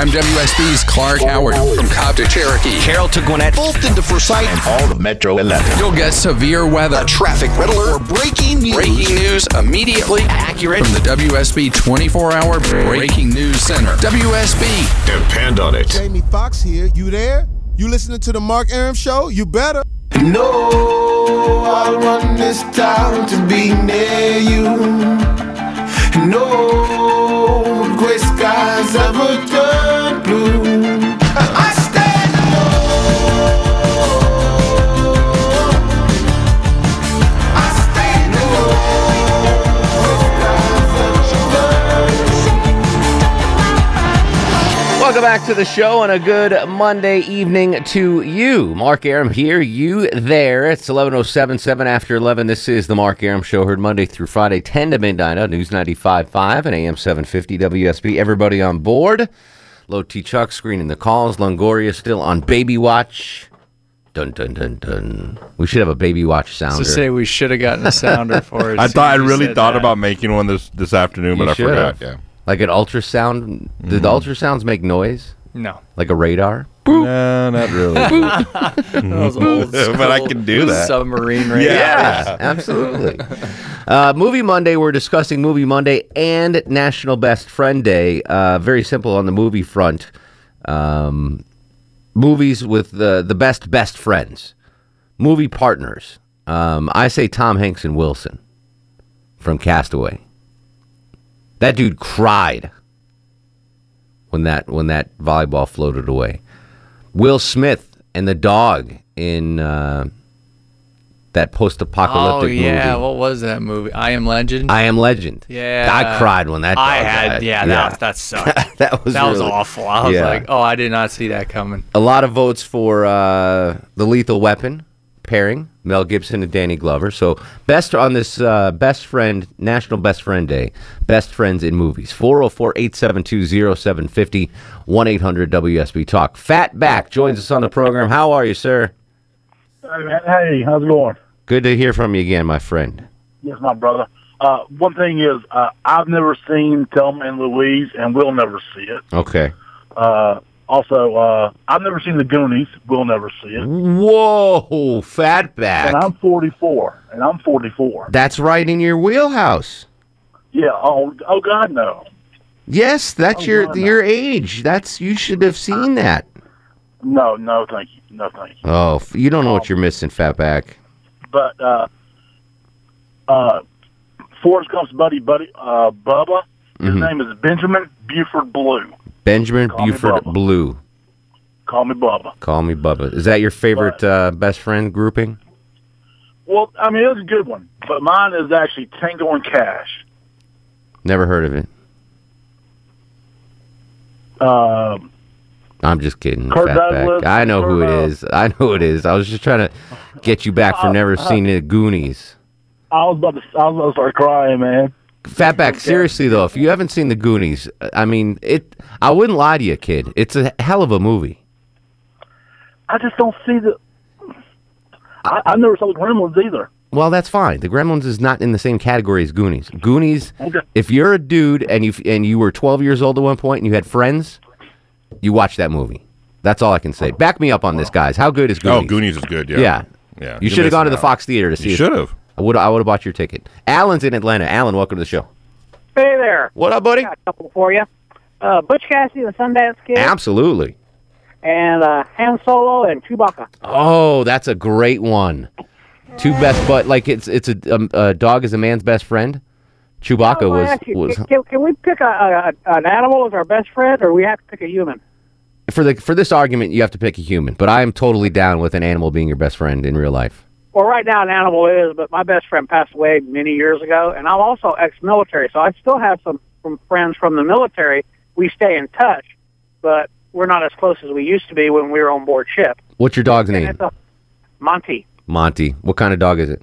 I'm WSB's Clark Howard from Cobb to Cherokee. Carroll to Gwinnett, Fulton to Forsyth, and all of Metro 11. You'll get severe weather, a traffic red alert, or breaking news. Breaking news immediately accurate from the WSB 24-hour Breaking News Center. WSB. Depend on it. Jamie Foxx here. You there? You listening to the Mark Arum Show? You better. No, I want this town to be near you. No casa voltando. Welcome back to the show and a good Monday evening to you. Mark Arum here, you there. It's 11.07, after 11. This is the Mark Arum Show, heard Monday through Friday, 10 to midnight on News 95.5 and AM 750 WSB. Everybody on board. Low T Chuck screening the calls. Longoria still on baby watch. Dun dun dun dun. We should have a baby watch sounder. To say we should have gotten a sounder for it. I thought I soon as you really thought that. about making one this this afternoon, but You I should forgot. have. Yeah. Like an ultrasound. Did the ultrasounds make noise? No. Like a radar? No, not really. Those old but I school can do that. Submarine radio. Yeah, absolutely. Uh, movie Monday, we're discussing Movie Monday and National Best Friend Day. Uh, very simple on the movie front. Um, movies with the, the best best friends, movie partners. Um, I say Tom Hanks and Wilson from Castaway. That dude cried when that when that volleyball floated away. Will Smith and the dog in uh, that post-apocalyptic movie. Oh yeah, movie. what was that movie? I Am Legend. I Am Legend. yeah, I cried when that. I had died. yeah, that that sucked. that was that was awful. I was yeah. like, oh, I did not see that coming. a lot of votes for uh, the Lethal Weapon pairing, Mel Gibson and Danny Glover. So best on this uh, best friend National Best Friend Day, best friends in movies. 404-872-0750, 1-800-WSB Talk. Fatback joins us on the program. How are you, sir? Hey, how's it going? Good to hear from you again, my friend. Yes, my brother. Uh, one thing is, uh, I've never seen Thelma and Louise, and we'll never see it. Okay. Uh, also, uh, I've never seen The Goonies. We'll never see it. Whoa, fatback. And I'm 44, and I'm 44. That's right in your wheelhouse. Yeah. Oh, oh God, no. Yes, that's Oh, your God, no. your age. That's you should have seen that. No, no, thank you. No, thank you. Oh, you don't know what you're missing, Fatback. But uh, uh, Forrest Gump's buddy, buddy, uh, Bubba. His Mhm. name is Benjamin Buford Blue. Benjamin Call Buford Blue. Call me Bubba. Call me Bubba. Is that your favorite uh, best friend grouping? Well, I mean, it was a good one, but mine is actually Tango and Cash. Never heard of it. Um, I'm just kidding, Kurt. Douglas, I know who it uh, is. I know who it is. I was just trying to get you back for never seeing the Goonies. I was about to, I was about to start crying, man. Fatback, seriously though, if you haven't seen the Goonies, I mean, it. I wouldn't lie to you, kid. It's a hell of a movie. I just don't see the. I, I never saw the Gremlins either. Well, that's fine. The Gremlins is not in the same category as Goonies. Goonies. Okay. If you're a dude and you and you were 12 years old at one point and you had friends, you watch that movie. That's all I can say. Back me up on this, guys. How good is oh, Goonies? Oh, Goonies is good. Yeah. Yeah. Yeah. You should have gone to the out. Fox Theater to see You it. should have. I would. I would have bought your ticket. Alan's in Atlanta. Alan, welcome to the show. Hey there. What up, buddy? Got a couple for you. Uh, Butch Cassidy, the Sundance Kid, Absolutely. and uh, Han Solo and Chewbacca. Oh, that's a great one. Two best, but like it's it's a, um, a dog is a man's best friend. Chewbacca wanna was you, was can, can we pick a, a, an animal as our best friend, or we have to pick a human? for the for this argument you have to pick a human, but I am totally down with an animal being your best friend in real life. Well, right now an animal is, but my best friend passed away many years ago, and I'm also ex-military, so I still have some, some friends from the military. We stay in touch, but we're not as close as we used to be when we were on board ship. What's your dog's And name? a Monty. Monty. What kind of dog is it?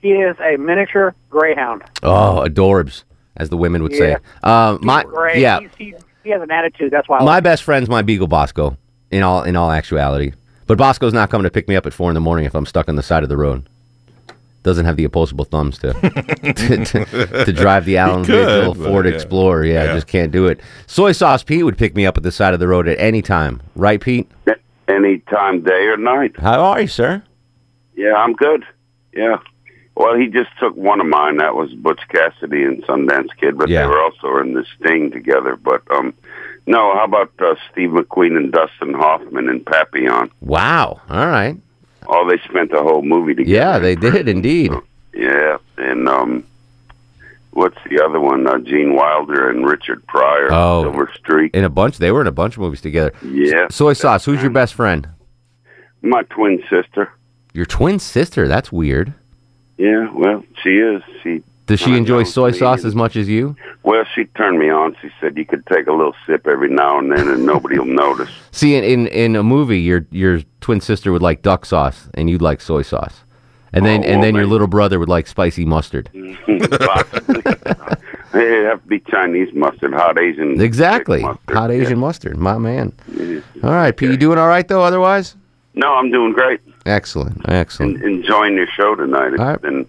He is a miniature greyhound. Oh, adorbs, as the women would say. Um, my Gray. yeah, He's, he's, he has an attitude. That's why. I my like best friend's my beagle Bosco. In all in all actuality, but Bosco's not coming to pick me up at four in the morning if I'm stuck on the side of the road. Doesn't have the opposable thumbs to to, to, to drive the Allen could, Vigil Ford yeah. Explorer. Yeah, Yeah. just can't do it. Soy sauce Pete would pick me up at the side of the road at any time, right, Pete? Any time, day or night. How are you, sir? Yeah, I'm good. Yeah. Well, he just took one of mine. That was Butch Cassidy and Sundance Kid, but Yeah. they were also in the Sting together. But um, no, how about uh, Steve McQueen and Dustin Hoffman and Papillon? Wow. All right. Oh, they spent the whole movie together. Yeah, they did indeed. Yeah, and um, what's the other one? Uh, Gene Wilder and Richard Pryor. Oh. Silver Streak. In a bunch, they were in a bunch of movies together. Yeah. Soy sauce. Who's your best friend? My twin sister. Your twin sister. That's weird. Yeah, well, she is. She Does she enjoy soy sauce as much as you? Well, she turned me on. She said you could take a little sip every now and then, and nobody will notice. See, in, in in a movie, your your twin sister would like duck sauce, and you'd like soy sauce, and then Oh, and well, then your little brother would like spicy mustard. It'd have to be Chinese mustard, hot Asian. Exactly, mustard, hot yeah. Asian mustard, my man. All right, Pete, you doing all right though? Otherwise, No, I'm doing great. excellent, excellent. Enjoying your show tonight. It's All right. been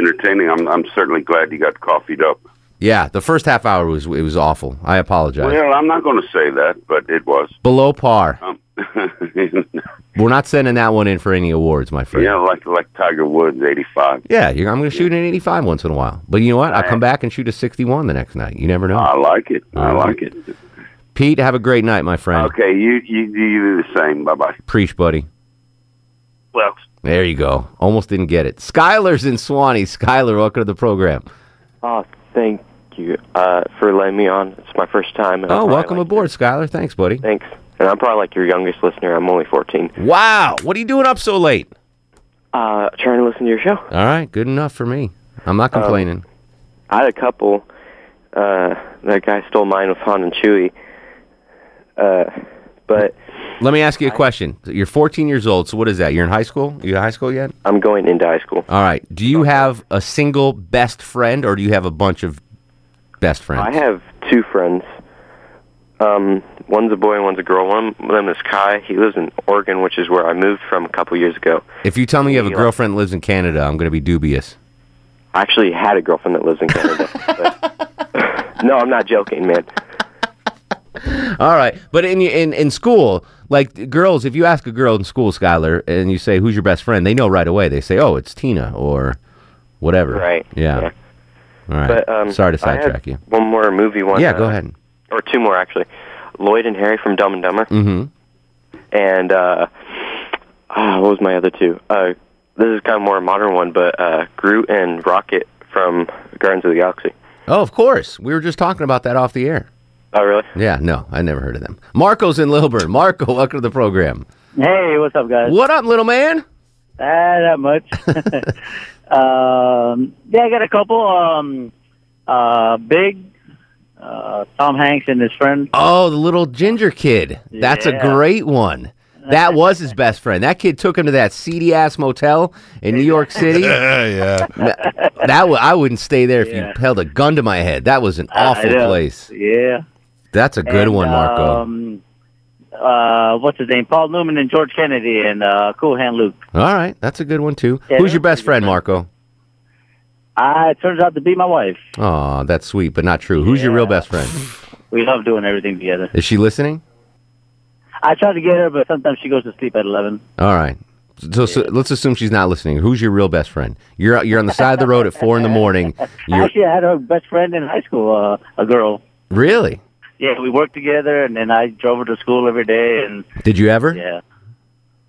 entertaining. I'm I'm certainly glad you got coffeed up. Yeah, the first half hour was it was awful. I apologize. Well, I'm not going to say that, but it was. Below par. Um, We're not sending that one in for any awards, my friend. yeah, like like Tiger Woods, 85. Yeah, you're, I'm going to shoot an 85 once in a while. But you know what? I'll come back and shoot a 61 the next night. You never know. I like it. I like it. Pete, have a great night, my friend. Okay, you you you do the same. Bye bye. Preach, buddy. Well. There you go. Almost didn't get it. Skylar's in Suwanee. Skylar, welcome to the program. Oh, thank you uh, for letting me on. It's my first time. Oh, welcome like- aboard, Skylar. Thanks, buddy. Thanks. And I'm probably like your youngest listener. I'm only 14. Wow. What are you doing up so late? Uh, trying to listen to your show. All right, good enough for me. I'm not Um, complaining. I had a couple. Uh, that guy stole mine with Han and Chewie. Uh, but Let me ask you a question. You're 14 years old, so what is that? You're in high school? Are You in high school yet? I'm going into high school. All right. Do you have a single best friend, or do you have a bunch of best friends? I have two friends. Um, one's a boy and one's a girl. One of them is Kai. He lives in Oregon, which is where I moved from a couple years ago. If you tell me you have a girlfriend that lives in Canada, I'm going to be dubious. I actually had a girlfriend that lives in Canada. but- no, I'm not joking, man. All right, but in in in school, like girls, if you ask a girl in school, Skylar, and you say who's your best friend, they know right away. They say, "Oh, it's Tina," or whatever. Right. Yeah. Yeah. All right. But um, Sorry to sidetrack you. One more movie one. Yeah, go uh, ahead. Or two more actually. Lloyd and Harry from Dumb and Dumber, Mm-hmm. and uh, ah, what was my other two? Uh, this is kind of more a modern one, but uh, Groot and Rocket from Guardians of the Galaxy. Oh, of course. We were just talking about that off the air. Oh, really? Yeah. No, I never heard of them. Marco's in Lilburn. Marco, welcome to the program. Hey, what's up, guys? What up, little man? Ah, not much. um, yeah, I got a couple. Um, uh, big, uh, Tom Hanks and his friend. Oh, the little ginger kid. That's a great one. That was his best friend. That kid took him to that seedy ass motel in New York City. yeah. that that w- I wouldn't stay there if Yeah. you held a gun to my head. That was an awful place. Yeah. That's a good And, one, Marco. Um, uh, what's his name? Paul Newman and George Kennedy and uh, Cool Hand Luke. All right, that's a good one too. Yeah, Who's your best friend, Marco? Uh, it turns out to be my wife. Oh, that's sweet, but not true. Who's your real best friend? We love doing everything together. Is she listening? I try to get her, but sometimes she goes to sleep at 11. All right. So, so let's assume she's not listening. Who's your real best friend? You're you're on the side of the road at four in the morning. You're Actually, I had a best friend in high school, uh, a girl. really? Yeah, we worked together, and then I drove her to school every day, and Did you ever? yeah.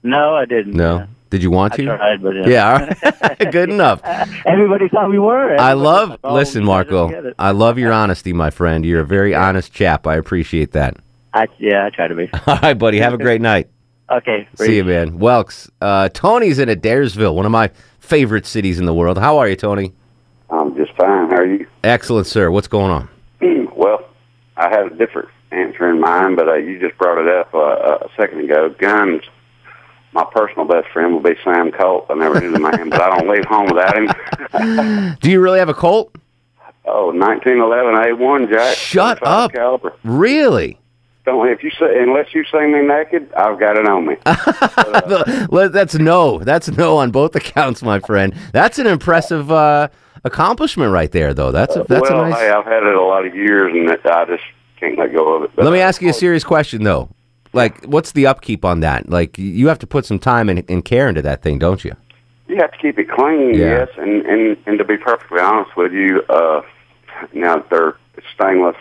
No, I didn't. No. Did you want I to? tried, but yeah. Yeah. all right. good enough. Everybody thought we were. I love. was like, oh, listen, we Marco. I love your honesty, my friend. You're a very honest chap. I appreciate that. I, yeah, I try to be. All right, buddy. Have a great night. Okay. See you, man. Welks. Uh, Tony's in Adairsville, one of my favorite cities in the world. How are you, Tony? I'm just fine. How are you? Excellent, sir. What's going on? well, I had a different answer in mind, but uh, you just brought it up uh, a second ago. Guns. My personal best friend will be Sam Colt. I never knew the man, but I don't leave home without him. Do you really have a Colt? Oh, 1911 A1, Jack. Shut up. Caliber. Really? don't if you say unless you see me naked, I've got it on me. Well, that's no. That's no on both accounts, my friend. That's an impressive uh, accomplishment right there, though. That's a, that's well, a nice. hey, I've had it a lot of years, and I just can't let go of it. But Let me ask you a serious question, though. Like, what's the upkeep on that? Like, you have to put some time and, and care into that thing, don't you? You have to keep it clean, Yeah. yes, and and and to be perfectly honest with you, uh, now that they're stainless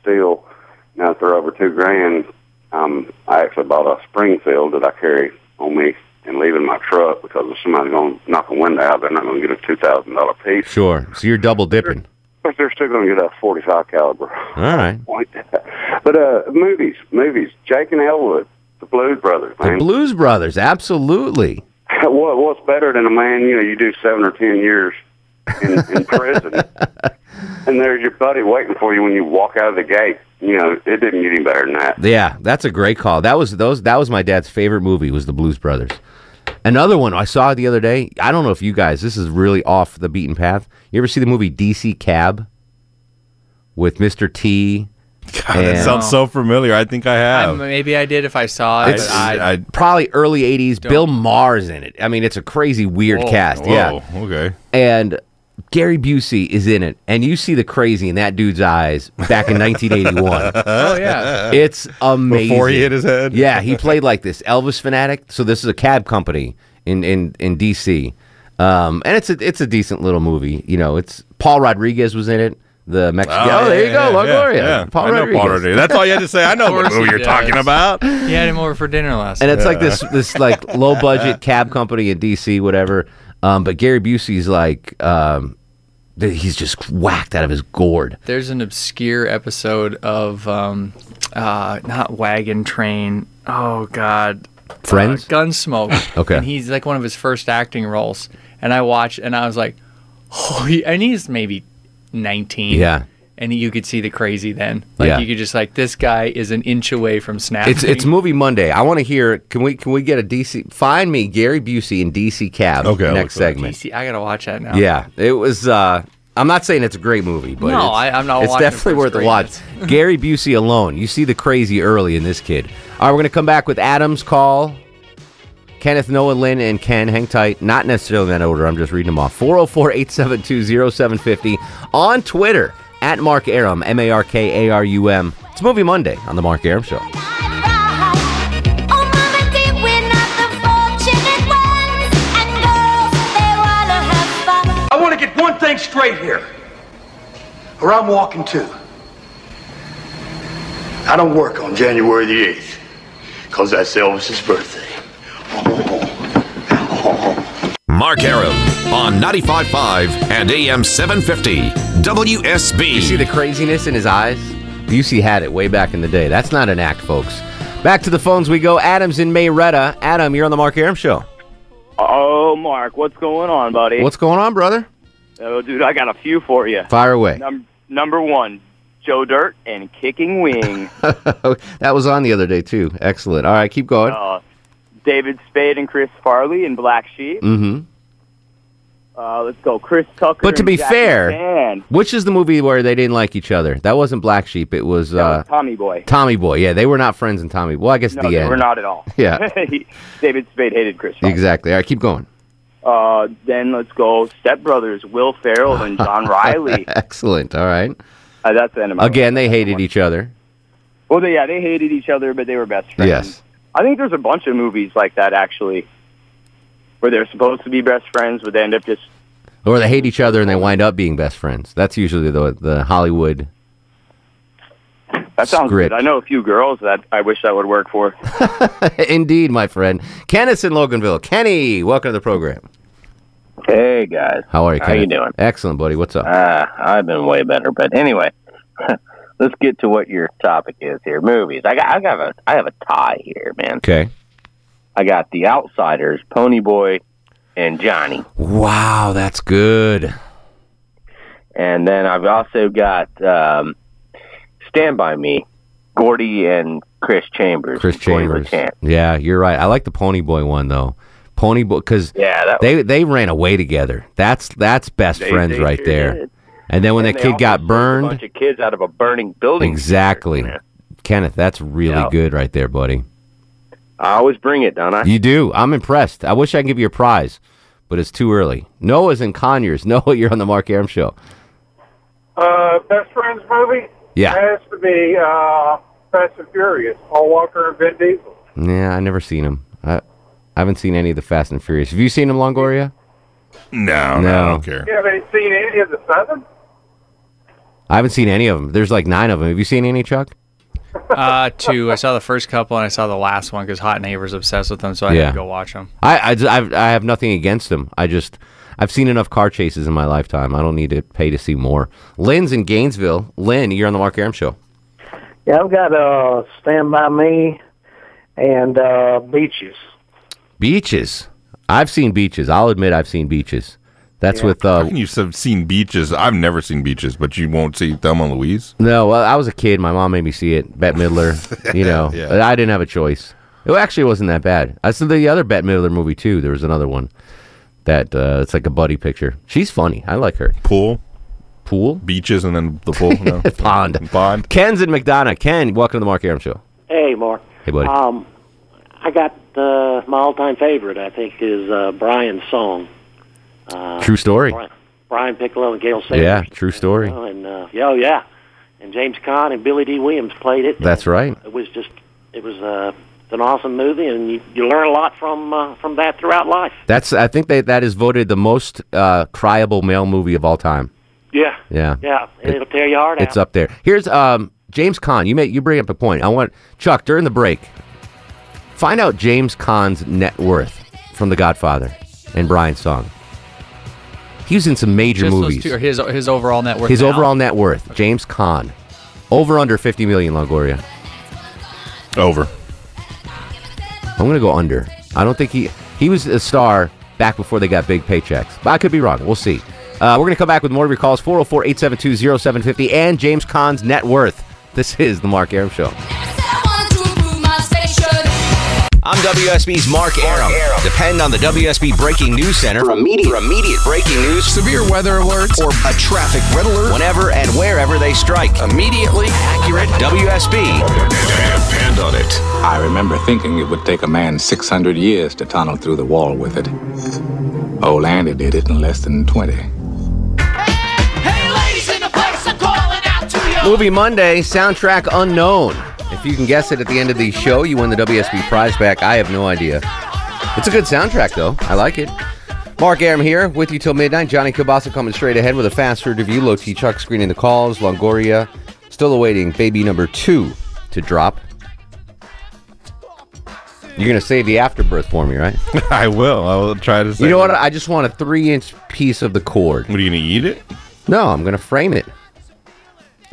steel, now that they're over two grand, um, I actually bought a Springfield that I carry on me and leaving my truck because if somebody's going to knock a window out, they're not going to get a two thousand dollar piece, Sure. So you're double dipping. but they're still going to get a forty five caliber. All right. But uh, movies, movies, Jake and Elwood, the Blues Brothers, The. Blues Brothers, absolutely. what what's better than a man? You know, you do seven or ten years in, in prison, and there's your buddy waiting for you when you walk out of the gate. You know, it didn't get any better than that. Yeah, that's a great call. That was those. That was my dad's favorite movie. Was the Blues Brothers. Another one I saw the other day. I don't know if you guys. This is really off the beaten path. You ever see the movie DC Cab with Mr. T? God, that sounds so familiar. I think I I, have. maybe I did if I saw it. It's I, I, probably early '80s. Bill Maher's in it. I mean, it's a crazy weird Whoa. cast. Yeah, okay. and Gary Busey is in it, and you see the crazy in that dude's eyes back in 1981. oh yeah. It's amazing. Before he hit his head? Yeah, he played like this Elvis fanatic. So this is a cab company in in in DC, um, and it's a it's a decent little movie. You know, it's Paul Rodriguez was in it. The Mexican. Oh, there you go, La Gloria. Yeah, Paul I know Rodriguez. Paul Rodriguez. That's all you had to say. I know what movie you're talking about. He had him over for dinner last night. and night. it's like this this like low budget cab company in DC, whatever. Um, but Gary Busey's like um, he's just whacked out of his gourd. There's an obscure episode of um, uh, not Wagon Train. Oh God, Friends? uh, Gunsmoke. Okay. and he's like one of his first acting roles, and I watched, and I was like, oh, and he's maybe 19. Yeah. And you could see the crazy then. Like Yeah. you could just like this guy is an inch away from snapping. It's it's movie Monday. I want to hear. Can we can we get a DC? Find me Gary Busey in DC Cab. Okay, next look segment. DC, I gotta watch that now. Yeah, it was. uh I'm not saying it's a great movie, but No, it's, I- I'm not It's watching it definitely for worth a watch. Gary Busey alone, you see the crazy early in this kid. All right, we're gonna come back with Adam's call. Kenneth, Noah, Lynn, and Ken, hang tight. Not necessarily in that order. I'm just reading them off. 404 872 0750 on Twitter at Mark Arum, M A R K A R U M. It's Movie Monday on The Mark Arum Show. I want to get one thing straight here, or I'm walking too. I don't work on January the 8th, because that's Elvis's birthday. Mark Arum on 95.5 and AM 750 WSB. You see the craziness in his eyes? Busey had it way back in the day. That's not an act, folks. Back to the phones we go. Adam's in Marietta. Adam, you're on the Mark Arum Show. Oh, Mark, what's going on, buddy? What's going on, brother? Oh, dude, I got a few for you. Fire away. Num- number one, Joe Dirt and Kicking Wing. that was on the other day, too. Excellent. All right, keep going. uh, David Spade and Chris Farley in Black Sheep. mm-hmm. Uh, let's go, Chris Tucker. But to be Jack fair, McCann. which is the movie where they didn't like each other? That wasn't Black Sheep. It was, That uh, was Tommy Boy. Tommy Boy. Yeah, they were not friends in Tommy. Well, I guess No, the they end. were not at all. Yeah. David Spade hated Chris. Farley. Exactly. All right, keep going. Uh, then let's go, Step Brothers, Will Ferrell and John Reilly. Excellent. All right. Uh, that's the end of my Again, they hated each other. Well, they, yeah, they hated each other, but they were best friends. Yes. I think there's a bunch of movies like that actually, where they're supposed to be best friends, but they end up just. Or they hate each other and they wind up being best friends. That's usually the the Hollywood. That sounds Script. good. I know a few girls that I wish that would work for. Indeed, my friend. Kenneth's in Loganville. Kenny, welcome to the program. Hey guys, How are you? How you doing? Excellent, buddy. What's up? Uh, I've been way better, but anyway, let's get to what your topic is here. Movies. I got, I got a, I have a tie here, man. Okay. I got The Outsiders, Pony Boy, and Johnny, Wow, that's good. and then I've also got um, Stand by Me, Gordie and Chris Chambers. Chris Chambers. Yeah, you're right. I like the Pony Boy one though. Pony Boy because Yeah, they they ran away together. That's that's best They- friends they right sure there. did. And then when And that kid got burned, a bunch of kids out of a burning building. exactly. Kenneth, that's really Yeah. good right there, buddy. I always bring it, don't I? You do. I'm impressed. I wish I could give you a prize, but it's too early. Noah's in Conyers. Noah, you're on the Mark Arum Show. Uh, best friends movie? Yeah. Has to be uh, Fast and Furious. Paul Walker and Vin Diesel. Yeah, I never seen him. I, I haven't seen any of the Fast and Furious. Have you seen him, Longoria? No, no, I don't care. You haven't seen any of the seven? I haven't seen any of them. There's like nine of them. Have you seen any, Chuck? Uh, two. I saw the first couple and I saw the last one because Hot Neighbors obsessed with them, so I had to go watch them. I, I, I've- I have nothing against them. I just, I've seen enough car chases in my lifetime. I don't need to pay to see more. Lynn's in Gainesville. Lynn, you're on the Mark Arum Show. Yeah, I've got uh, Stand By Me and uh, Beaches. Beaches. I've seen beaches. I'll admit I've seen beaches. That's with How uh, can you have seen beaches? I've never seen beaches, but you won't see Thelma and Louise. No, well, I was a kid. My mom made me see it. Bette Midler, you know. Yeah. I didn't have a choice. It actually wasn't that bad. I saw the other Bette Midler movie too. There was another one that uh, it's like a buddy picture. She's funny. I like her. Pool, pool, beaches, and then the pool. No. Pond. Pond. Ken's in McDonough. Ken, welcome to the Mark Arum Show. Hey, Mark. Hey, buddy. Um, I got uh, my all-time favorite. I think is uh, Brian's song. Uh, True story. Brian, Brian Piccolo and Gale Sayers. Yeah, true story. And uh, yeah, oh yeah, and James Caan and Billy Dee Williams played it. That's right. It was just, it was uh, an awesome movie, and you, you learn a lot from uh, from that throughout life. That's I think that that is voted the most uh, cryable male movie of all time. Yeah. Yeah. Yeah, and it'll tear your heart It's out. up there. Here's um, James Caan. You make you bring up a point. I want Chuck during the break. Find out James Caan's net worth from The Godfather and Brian's song. He was in some major Just those movies. two, his his overall net worth. His now. overall net worth, James Caan, over under fifty million. Longoria. Over. I'm gonna go under. I don't think he he was a star back before they got big paychecks. But I could be wrong. We'll see. Uh, we're gonna come back with more of your calls 404-872-0750 and James Caan's net worth. This is the Mark Arum Show. I'm WSB's Mark Arum. Depend on the WSB Breaking News Center for immediate, for immediate breaking news, severe weather alerts, or a traffic red alert whenever and wherever they strike. Immediately accurate WSB. Depend on it. I remember thinking it would take a man 600 years to tunnel through the wall with it. Old Andy did it in less than 20. Movie Monday, soundtrack unknown. If you can guess it at the end of the show, you win the WSB prize back. I have no idea. It's a good soundtrack, though. I like it. Mark Arum here with you till midnight. Johnny Kilbasa coming straight ahead with a fast food review. Low T Chuck screening the calls. Longoria still awaiting baby number two to drop. You're going to save the afterbirth for me, right? I will. I will try to. You know what? I just want a three inch piece of the cord. What are you going to eat it? No, I'm going to frame it.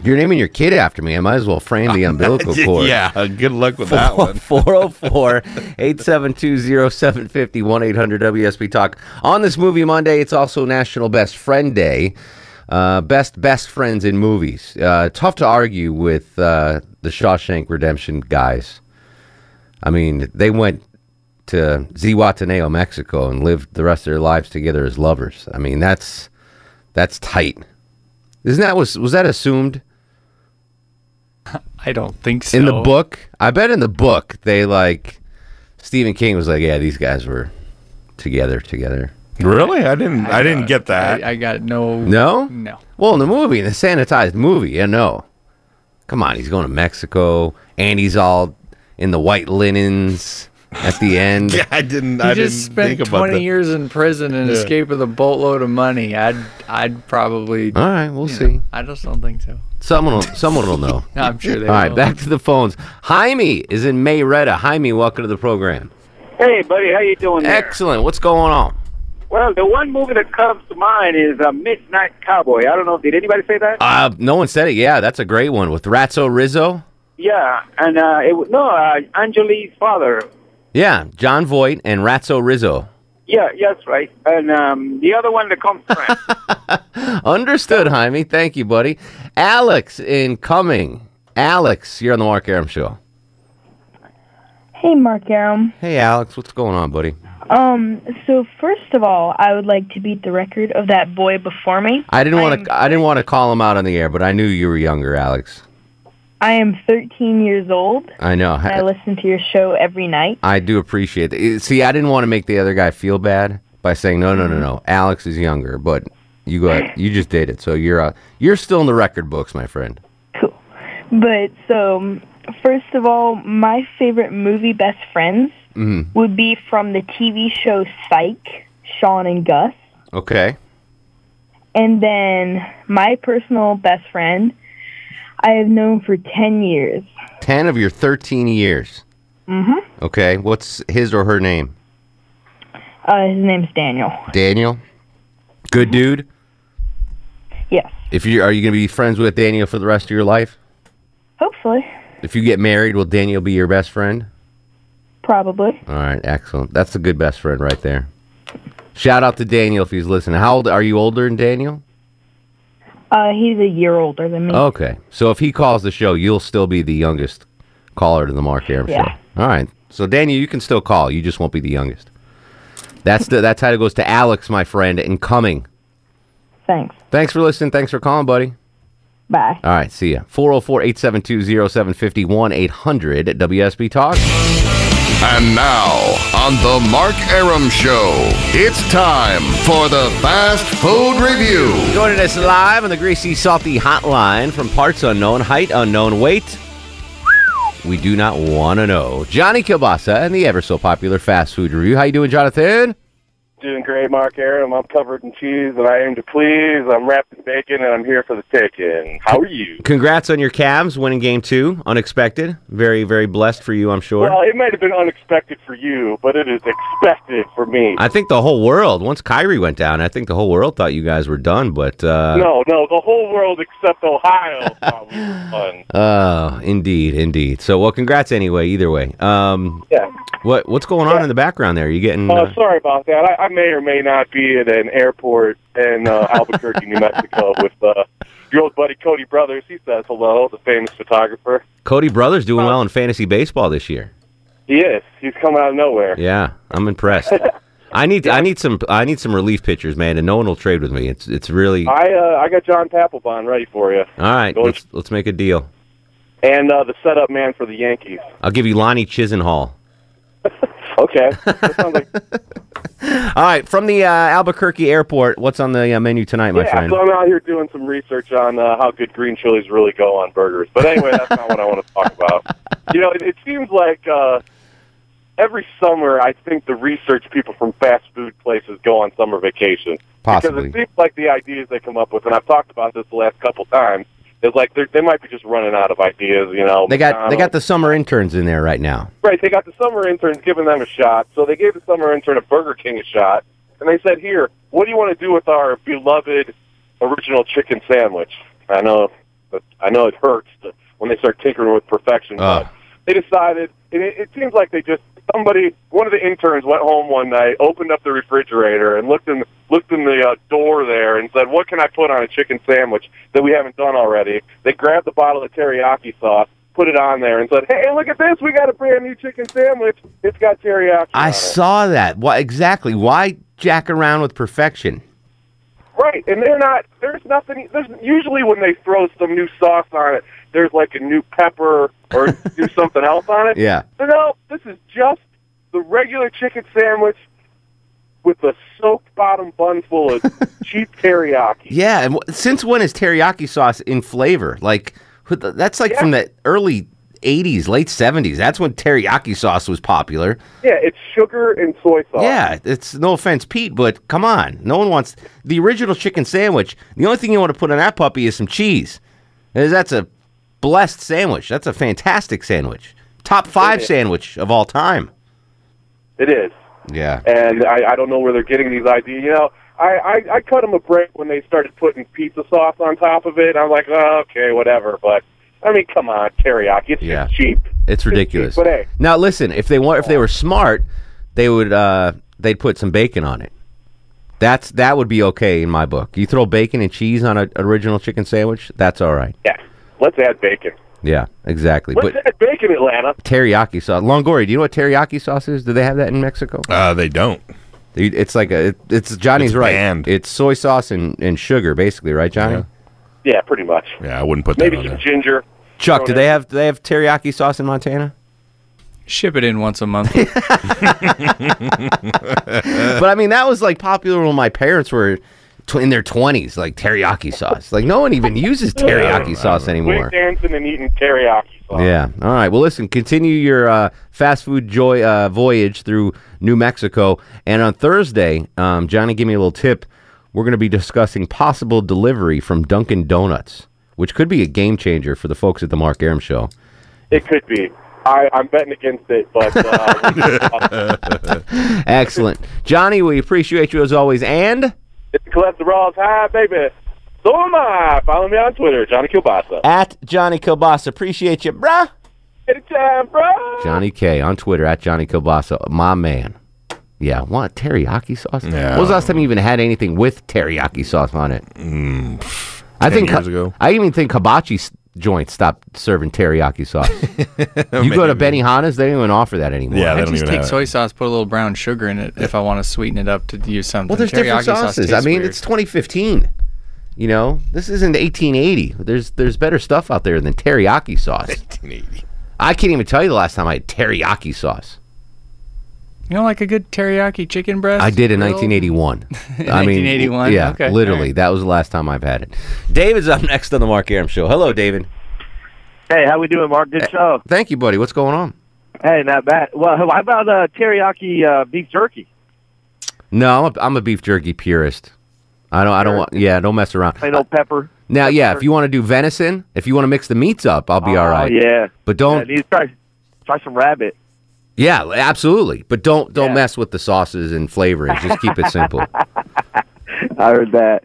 If you're naming your kid after me, I might as well frame the umbilical cord. yeah. Good luck with that one. 404 872 0750 800 WSB Talk. On this movie Monday, it's also National Best Friend Day. Uh, best best friends in movies. Uh, tough to argue with uh, the Shawshank Redemption guys. I mean, they went to Zihuatanejo, Mexico, and lived the rest of their lives together as lovers. I mean, that's that's tight. Isn't that was was that assumed? I don't think so. In the book, I bet in the book they like Stephen King was like, yeah, these guys were together, together. Really? I didn't. I, didn't get that. I, I got no. No, No. Well, in the movie, in the sanitized movie, yeah, no. Come on, he's going to Mexico, and he's all in the white linens at the end. Yeah, I didn't. He I just didn't spent think 20 that. years in prison and Yeah. escaped with a boatload of money. I'd I'd probably. All right, we'll see. know, I just don't think so. Someone, will, someone will know. I'm sure they All right, will. back to the phones. Jaime is in Marietta. Jaime, welcome to the program. Hey, buddy, how you doing there? Excellent. What's going on? Well, the one movie that comes to mind is uh, Midnight Cowboy. I don't know. Did anybody say that? Uh, no one said it. Yeah, that's a great one with Ratso Rizzo. yeah, and uh, it was no uh, Angelique's father. Yeah, Jon Voight and Ratso Rizzo. Yeah, yes, right. And um, the other one that comes to mind. Understood, Jaime. Thank you, buddy. Alex in Cumming. Alex, you're on the Mark Arum Show. Hey, Mark Arum. Hey, Alex, what's going on, buddy? Um, so first of all, I would like to beat the record of that boy before me. I didn't want to. I didn't want to call him out on the air, but I knew you were younger, Alex. I am 13 years old. I know. I listen to your show every night. I do appreciate it. See, I didn't want to make the other guy feel bad by saying no, no, no, no. Alex is younger, but you got you just did it, so you're uh, you're still in the record books, my friend. Cool. But so, first of all, my favorite movie, Best Friends, hmm would be from the TV show Psych, Shawn and Gus. Okay. And then my personal best friend, I have known for 10 years. Ten of your thirteen years. Mm-hmm. Okay. What's his or her name? Uh, his name's Daniel. Daniel. Good dude. Yes. If you are you gonna be friends with Daniel for the rest of your life? Hopefully. If you get married, will Daniel be your best friend? Probably. All right, excellent. That's a good best friend right there. Shout out to Daniel if he's listening. How old are you? Older than Daniel? Uh, he's a year older than me. Okay, so if he calls the show, you'll still be the youngest caller to the Mark Arum Yeah. show. All right, so Daniel, you can still call. You just won't be the youngest. That's the how it goes to Alex, my friend, and coming. Thanks. Thanks for listening. Thanks for calling, buddy. Bye. All right, see ya. 404-872-0750 800 WSB Talk. And now, on the Mark Arum Show, it's time for the Fast Food Review. Joining us live on the Greasy Salty Hotline from parts unknown, height unknown, weight. We do not want to know. Johnny Kilbasa and the ever so popular fast food review. How you doing, Jonathan? Doing great, Mark Arum. I'm covered in cheese and I aim to please. I'm wrapped in bacon and I'm here for the taking. How are you? Congrats on your Cavs winning game two. Unexpected. Very, very blessed for you, I'm sure. Well, it might have been unexpected for you, but it is expected for me. I think the whole world, once Kyrie went down, I think the whole world thought you guys were done, but uh no, no, the whole world except Ohio thought we were fun. uh indeed, indeed. So well congrats anyway, either way. Um Yeah. what what's going on in the background there? Are you getting Uh, uh, sorry about that. I, I may or may not be at an airport in uh, Albuquerque, New Mexico, with uh, your old buddy Cody Brothers. He says hello, the famous photographer. Cody Brothers doing well in fantasy baseball this year. He is. He's coming out of nowhere. Yeah, I'm impressed. I need I need some I need some relief pitchers, man, and no one will trade with me. It's it's really I uh, I got John Papelbon ready for you, All right, Go- Let's let's make a deal. and uh, the setup man for the Yankees. I'll give you Lonnie Chisenhall. Okay, that sounds like All right, from the uh, Albuquerque airport, what's on the uh, menu tonight, my yeah. friend? So I'm out here doing some research on uh, how good green chilies really go on burgers. But anyway, that's not what I want to talk about. You know, it, it seems like uh, every summer, I think the research people from fast food places go on summer vacation. Possibly. Because it seems like the ideas they come up with, and I've talked about this the last couple times, is like they're, they might be just running out of ideas. You know, They got they got the summer interns in there right now. Right, they got the summer interns giving them a shot. So they gave the summer intern at Burger King a shot, and they said, "Here, what do you want to do with our beloved original chicken sandwich?" I know, but I know it hurts when they start tinkering with perfection. Uh, But they decided, and it, it seems like they just somebody, one of the interns went home one night, opened up the refrigerator, and looked in looked in the uh, door there, and said, "What can I put on a chicken sandwich that we haven't done already?" They grabbed the bottle of teriyaki sauce. Put it on there and said, "Hey, look at this! We got a brand new chicken sandwich. It's got teriyaki." I on it." saw that. Why exactly? Why jack around with perfection? Right, and they're not. There's nothing. There's usually when they throw some new sauce on it, there's like a new pepper or do something else on it. Yeah. But no, this is just the regular chicken sandwich with a soaked bottom bun full of cheap teriyaki. Yeah, and wh- since when is teriyaki sauce in flavor? Like that's like from the early '80s, late '70s. That's when teriyaki sauce was popular. Yeah, it's sugar and soy sauce. Yeah, it's no offense, Pete, but come on, no one wants the original chicken sandwich. The only thing you want to put on that puppy is some cheese. That's a blessed sandwich. That's a fantastic sandwich. Top five sandwich of all time. It is. Yeah. and I, I don't know where they're getting these ideas. You know, I, I I cut them a break when they started putting pizza sauce on top of it. I'm like, oh, okay, whatever. But I mean, come on, teriyaki, it's Yeah. just cheap. It's ridiculous. But hey, Now listen, if they want, if they were smart, they would uh, they'd put some bacon on it. That's that would be okay in my book. You throw bacon and cheese on an original chicken sandwich, that's all right. yeah, let's add bacon. Yeah, exactly. Let's but add bacon, Atlanta. teriyaki sauce, Longoria. Do you know what teriyaki sauce is? Do they have that in Mexico? Uh, they don't. It's like a. It, it's Johnny's It's right. banned. It's soy sauce and, and sugar, basically, right, Johnny? Yeah, pretty much. Yeah, I wouldn't put that Maybe on some there. ginger. Chuck, do they have do they have teriyaki sauce in Montana? Ship it in once a month. but I mean, that was like popular when my parents were tw- in their twenties, like teriyaki sauce. Like no one even uses teriyaki sauce anymore. Dancing and eating teriyaki sauce. Yeah. All right. Well, listen. Continue your uh, fast food joy uh, voyage through New Mexico, and on Thursday, um, Johnny, give me a little tip. We're going to be discussing possible delivery from Dunkin' Donuts, which could be a game changer for the folks at the Mark Arum Show. It could be. I, I'm betting against it, but uh, Excellent, Johnny. We appreciate you as always, and it's cholesterol's high, baby. So am I. Follow me on Twitter, Johnny Kilbasa. at Johnny Kilbasa. Appreciate you, bruh. Anytime, bro. Johnny K on Twitter at Johnny Kilbasa, my man. Yeah, what teriyaki sauce? Yeah. When was the last time you even had anything with teriyaki sauce on it? Mm, I think years ago. I even think hibachi s- joints stopped serving teriyaki sauce. you go to Benihana's, they don't even offer that anymore. Yeah, I just take soy sauce, put a little brown sugar in it if I want to sweeten it up to use something. Well, there's different Teriyaki sauce sauces. I mean, weird. it's 2015. You know, this isn't 1880. There's there's better stuff out there than teriyaki sauce. 1880. I can't even tell you the last time I had teriyaki sauce. You know, like a good teriyaki chicken breast. I did in Grill? 1981. I mean, 1981? Yeah, Okay, literally. That was the last time I've had it. David's up next on the Mark Arum Show. Hello, David. Hey, how we doing, Mark? Good show. Thank you, buddy. What's going on? Hey, not bad. Well, how about uh, teriyaki uh, beef jerky? No, I'm a, I'm a beef jerky purist. I don't. I don't want. Yeah, don't mess around. Plain old pepper. Now, yeah, if you want to do venison, if you want to mix the meats up, I'll be all right. Oh, yeah. But don't. Yeah, try, try some rabbit. Yeah, absolutely. But don't don't mess with the sauces and flavoring. Just keep it simple. I heard that.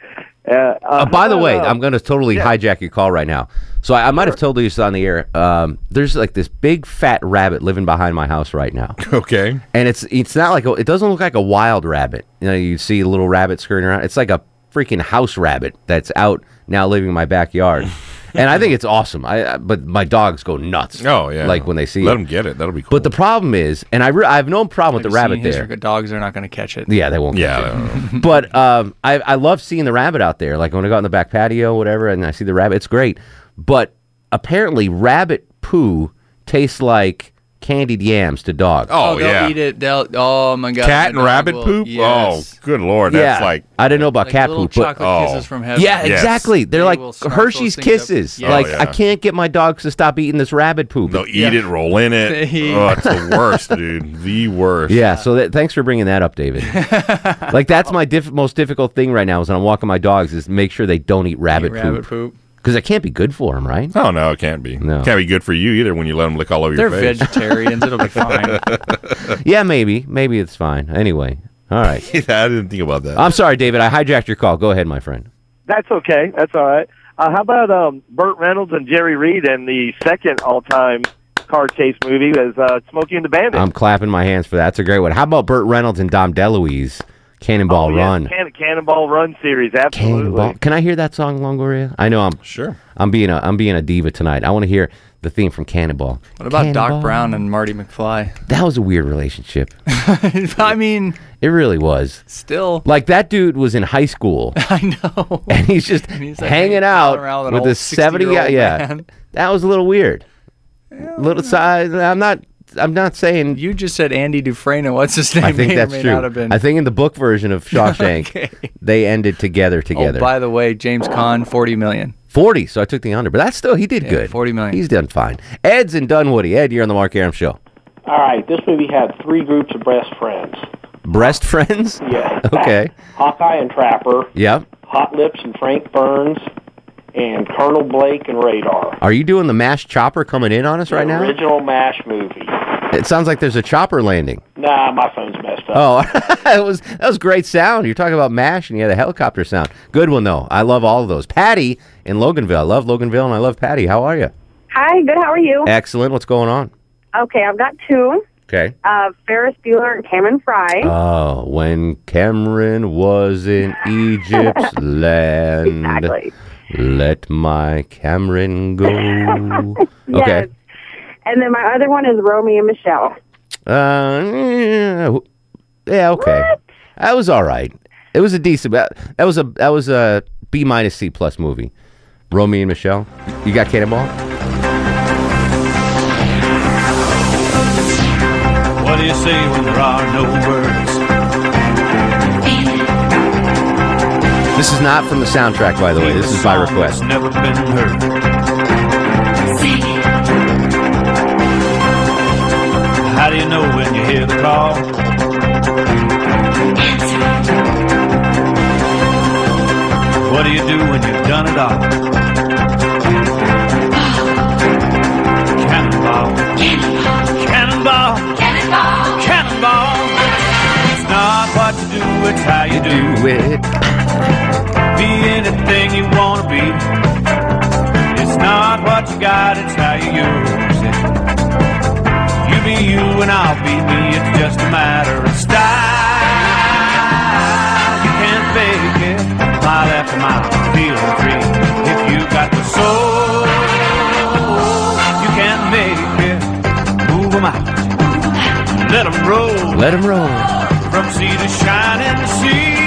Uh, uh, Uh, by the way, about, I'm going to totally hijack your call right now. So I, I might have told you this on the air. Um, there's like this big fat rabbit living behind my house right now. Okay. And it's it's not like a, it doesn't look like a wild rabbit. You know, you see a little rabbit skirting around. It's like a freaking house rabbit that's out now living in my backyard. and I think it's awesome. I, I but my dogs go nuts. Oh, yeah. like when they see Let it. 'em get it. That'll be cool. But the problem is, and I re- I have no problem with Have the rabbit there. dogs are not going to catch it. Yeah, they won't. Yeah, catch it. but um, I I love seeing the rabbit out there. Like when I go out in the back patio, whatever, and I see the rabbit, it's great. But apparently, rabbit poo tastes like candied yams to dogs. Oh, oh, they'll yeah. eat it. They'll. Oh my god. Cat and rabbit will- poop? Yes. Oh, good lord. That's yeah, like I didn't know about Like cat little poop, but chocolate oh. kisses from heaven. yeah, Yes. exactly. They're They like will snarf Hershey's those things up. Kisses. Yeah. Like Oh, yeah. I can't get my dogs to stop eating this rabbit poop. they'll eat it, roll in it. They- oh, it's the worst, dude. The worst. Yeah, so that, thanks for bringing that up, David. like that's my diff- most difficult thing right now is when I'm walking my dogs is make sure they don't eat rabbit Eat rabbit poop poop. Because it can't be good for them, right? Oh no, it can't be. No. Can't be good for you either when you let them lick all over They're your face. They're vegetarians. It'll be fine. Yeah, maybe, maybe it's fine. Anyway, all right. I didn't think about that. I'm sorry, David. I hijacked your call. Go ahead, my friend. That's okay. That's all right. Uh, how about um, Burt Reynolds and Jerry Reed and the second all-time car chase movie was uh, Smokey and the Bandit? I'm clapping my hands for that. That's a great one. How about Burt Reynolds and Dom DeLuise, Cannonball Oh, yeah, Run? Can- Cannonball Run series, absolutely. Cannonball. Can I hear that song, Longoria? I know I'm Sure. I'm being a I'm being a diva tonight. I want to hear the theme from Cannonball. What about Cannonball. Doc Brown and Marty McFly? That was a weird relationship. I mean, It really was. still. Like that dude was in high school I know. and he's just he's, like, hanging hanging out with an with this 70 yeah, 60-year-old yeah. man. That was a little weird. little size. I'm not I'm not saying You just said Andy Dufresne. and What's his name? I think may that's may true. Been. I think in the book version of Shawshank, Okay. they ended together oh, together. Oh, by the way, James Caan, forty million. 40, so I took the under, but that's still he did Yeah, good. 40 million. He's done fine. Ed's in Dunwoody. Ed, you're on the Mark Arum show. All right, this movie had three groups of best friends. Breast friends? Yeah. Okay. Hawkeye and Trapper, Yep. Hot Lips and Frank Burns, and Colonel Blake and Radar. Are you doing the mash chopper coming in on us right The now? Original MASH movie. It sounds like there's a chopper landing. Nah, my phone's messed up. Oh, that was that was great sound. You're talking about mash, and you had a helicopter sound. Good one though. I love all of those. Patty in Loganville. I love Loganville, and I love Patty. How are you? Hi, good. How are you? Excellent. What's going on? Okay, I've got two. Okay. Uh, Ferris Bueller and Cameron Fry. Oh, when Cameron was in Egypt's land, Exactly. Let my Cameron go. yes. Okay. And then my other one is Romeo and Michelle. Uh, yeah, okay. What? That was all right. It was a decent. Uh, that was a that was a B minus C plus movie. Romeo and Michelle. You got Cannonball? What do you say when there are no words? This is not from the soundtrack, by the way. This is by request. Never been heard. How do you know when you hear the call? What do you do when you've done it all? Cannonball. Cannonball. Cannonball. Cannonball. It's not what you do, it's how you do it. Be anything you want to be. It's not what you got, it's how you use it. You be you and I'll be me. It's just a matter of style. You can't fake it. Mile after mile, feeling free. If you got the soul, you can't make it. Move 'em out. Let 'em roll. Let him roll. From sea to shining sea.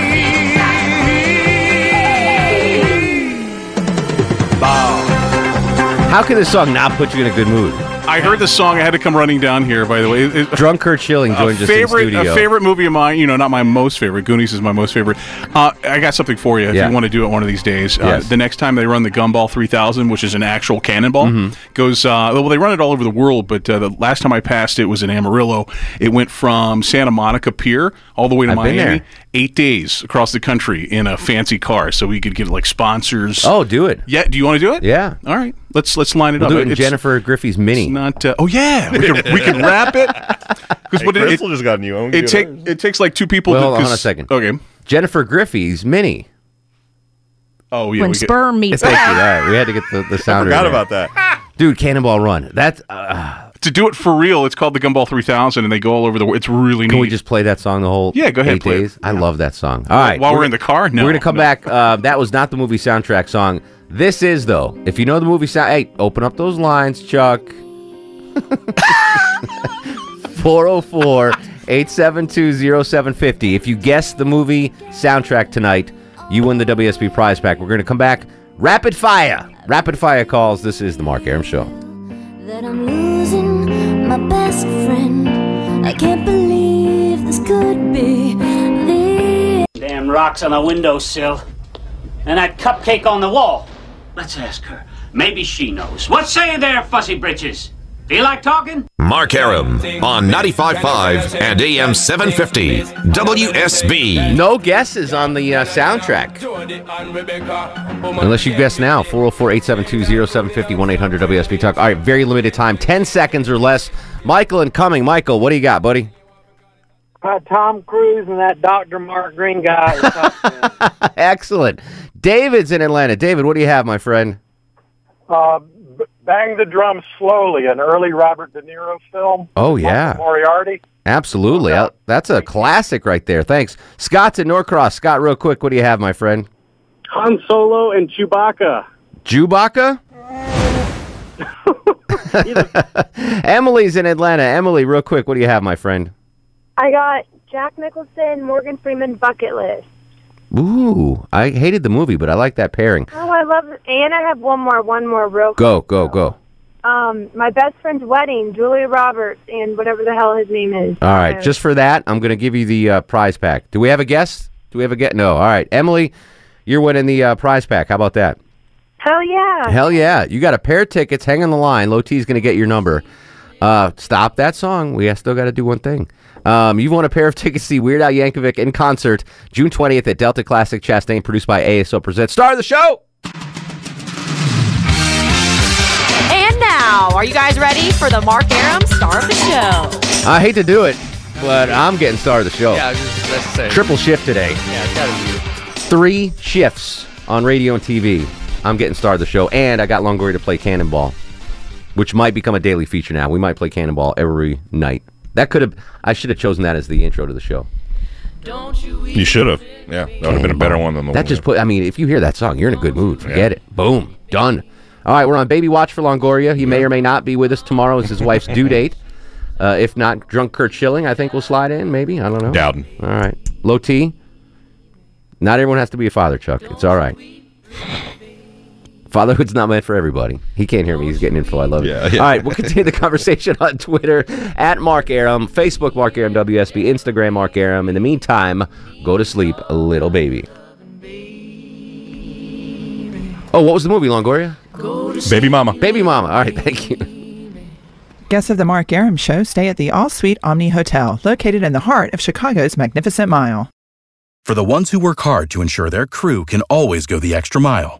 How can this song not put you in a good mood? I heard the song. I had to come running down here. By the way, It- Drunk Kurt Schilling a joins us in favorite, studio. a favorite movie of mine. You know, not my most favorite. Goonies is my most favorite. Uh, I got something for you if Yeah. you want to do it one of these days. Uh, Yes. the next time they run the Gumball 3000, which is an actual cannonball, Mhm. goes. Uh, well, they run it all over the world, but uh, the last time I passed it was in Amarillo. It went from Santa Monica Pier all the way to I've Miami. there. Eight days across the country in a fancy car, so we could get like sponsors. Oh, do it. Yeah, do you want to do it? Yeah. All right, let's let's line it We'll up. do it in It's- Jennifer Griffey's Mini. not. Uh, oh yeah, we could we could wrap it. Because what it, just got a new own. it take it takes like two people. Well, to, hold on 'cause- a second. Okay. Jennifer Griffey's Mini. Oh yeah. when we get- sperm meets Thank you. All right, we had to get the, the sound. forgot about that. Dude, Cannonball Run. That's. Uh, to do it for real, it's called the Gumball 3000, and they go all over the world. It's really can neat. we just play that song the whole Yeah, go ahead, eight play it. days? I love that song. All right. While we're in the car? No, We're going to come no. back. Uh, that was not the movie soundtrack song. This is, though. If you know the movie sound. Hey, open up those lines, Chuck. 404 872 0750. If you guess the movie soundtrack tonight, you win the WSB prize pack. We're going to come back. Rapid fire. Rapid fire calls. This is the Mark Arum Show. My best friend. I can't believe this could be the Damn rocks on the windowsill. And that cupcake on the wall. Let's ask her. Maybe she knows. What's saying there, fussy britches? Feel like talking? Mark Arum on 95.5 and AM 750 WSB. No guesses on the uh, soundtrack. Unless you guess now. 404 872 0750 1 800 WSB Talk. All right, very limited time. 10 seconds or less. Michael and Cumming. Michael, what do you got, buddy? Uh, Tom Cruise and that Dr. Mark Greene guy. Excellent. David's in Atlanta. David, what do you have, my friend? Uh, B- Bang the Drum Slowly, an early Robert De Niro film. Oh, yeah. Moriarty. Absolutely. That's a classic right there. Thanks. Scott's in Norcross. Scott, real quick, what do you have, my friend? Han Solo and Chewbacca. Chewbacca? Emily's in Atlanta. Emily, real quick, what do you have, my friend? I got Jack Nicholson, Morgan Freeman bucket list. Ooh, I hated the movie, but I like that pairing. Oh, I love it. And I have one more, one more real Go, go, go. Um, my best friend's wedding, Julia Roberts, and whatever the hell his name is. All right, just for that, I'm going to give you the uh, prize pack. Do we have a guest? Do we have a guest? No. All right, Emily, you're winning the uh, prize pack. How about that? Hell yeah. Hell yeah. You got a pair of tickets. Hang on the line. Low T's going to get your number. Uh, stop that song. We still got to do one thing. Um, you've won a pair of tickets to see Weird Al Yankovic in concert June 20th at Delta Classic Chastain, produced by ASO Presents. Star of the show! And now, are you guys ready for the Mark Arum star of the show? I hate to do it, but I'm getting star of the show. Yeah, I was just about to say. Triple shift today. Yeah, it's gotta be. Three shifts on radio and TV. I'm getting star of the show, and I got Longoria to play Cannonball, which might become a daily feature now. We might play Cannonball every night. That could have. I should have chosen that as the intro to the show. You you should have. Yeah, that would have been a better one than the That one just put. I mean, if you hear that song, you're in a good mood. Forget it. Boom. Done. All right, we're on baby watch for Longoria. He may or may not be with us tomorrow. Is his wife's due date? Uh, if not, drunk Kurt Schilling, I think will slide in. Maybe I don't know. Dowden. All right. Low T. Not everyone has to be a father, Chuck. It's all right. Fatherhood's not meant for everybody. He can't hear me. He's getting info. I love it. Yeah, yeah. All right, we'll continue the conversation on Twitter at Mark Arum, Facebook Mark Arum WSB, Instagram Mark Arum. In the meantime, go to sleep, little baby. Oh, what was the movie, Longoria? Baby Mama. Baby Mama. All right, thank you. Guests of the Mark Arum Show stay at the All Suite Omni Hotel, located in the heart of Chicago's Magnificent Mile. For the ones who work hard to ensure their crew can always go the extra mile,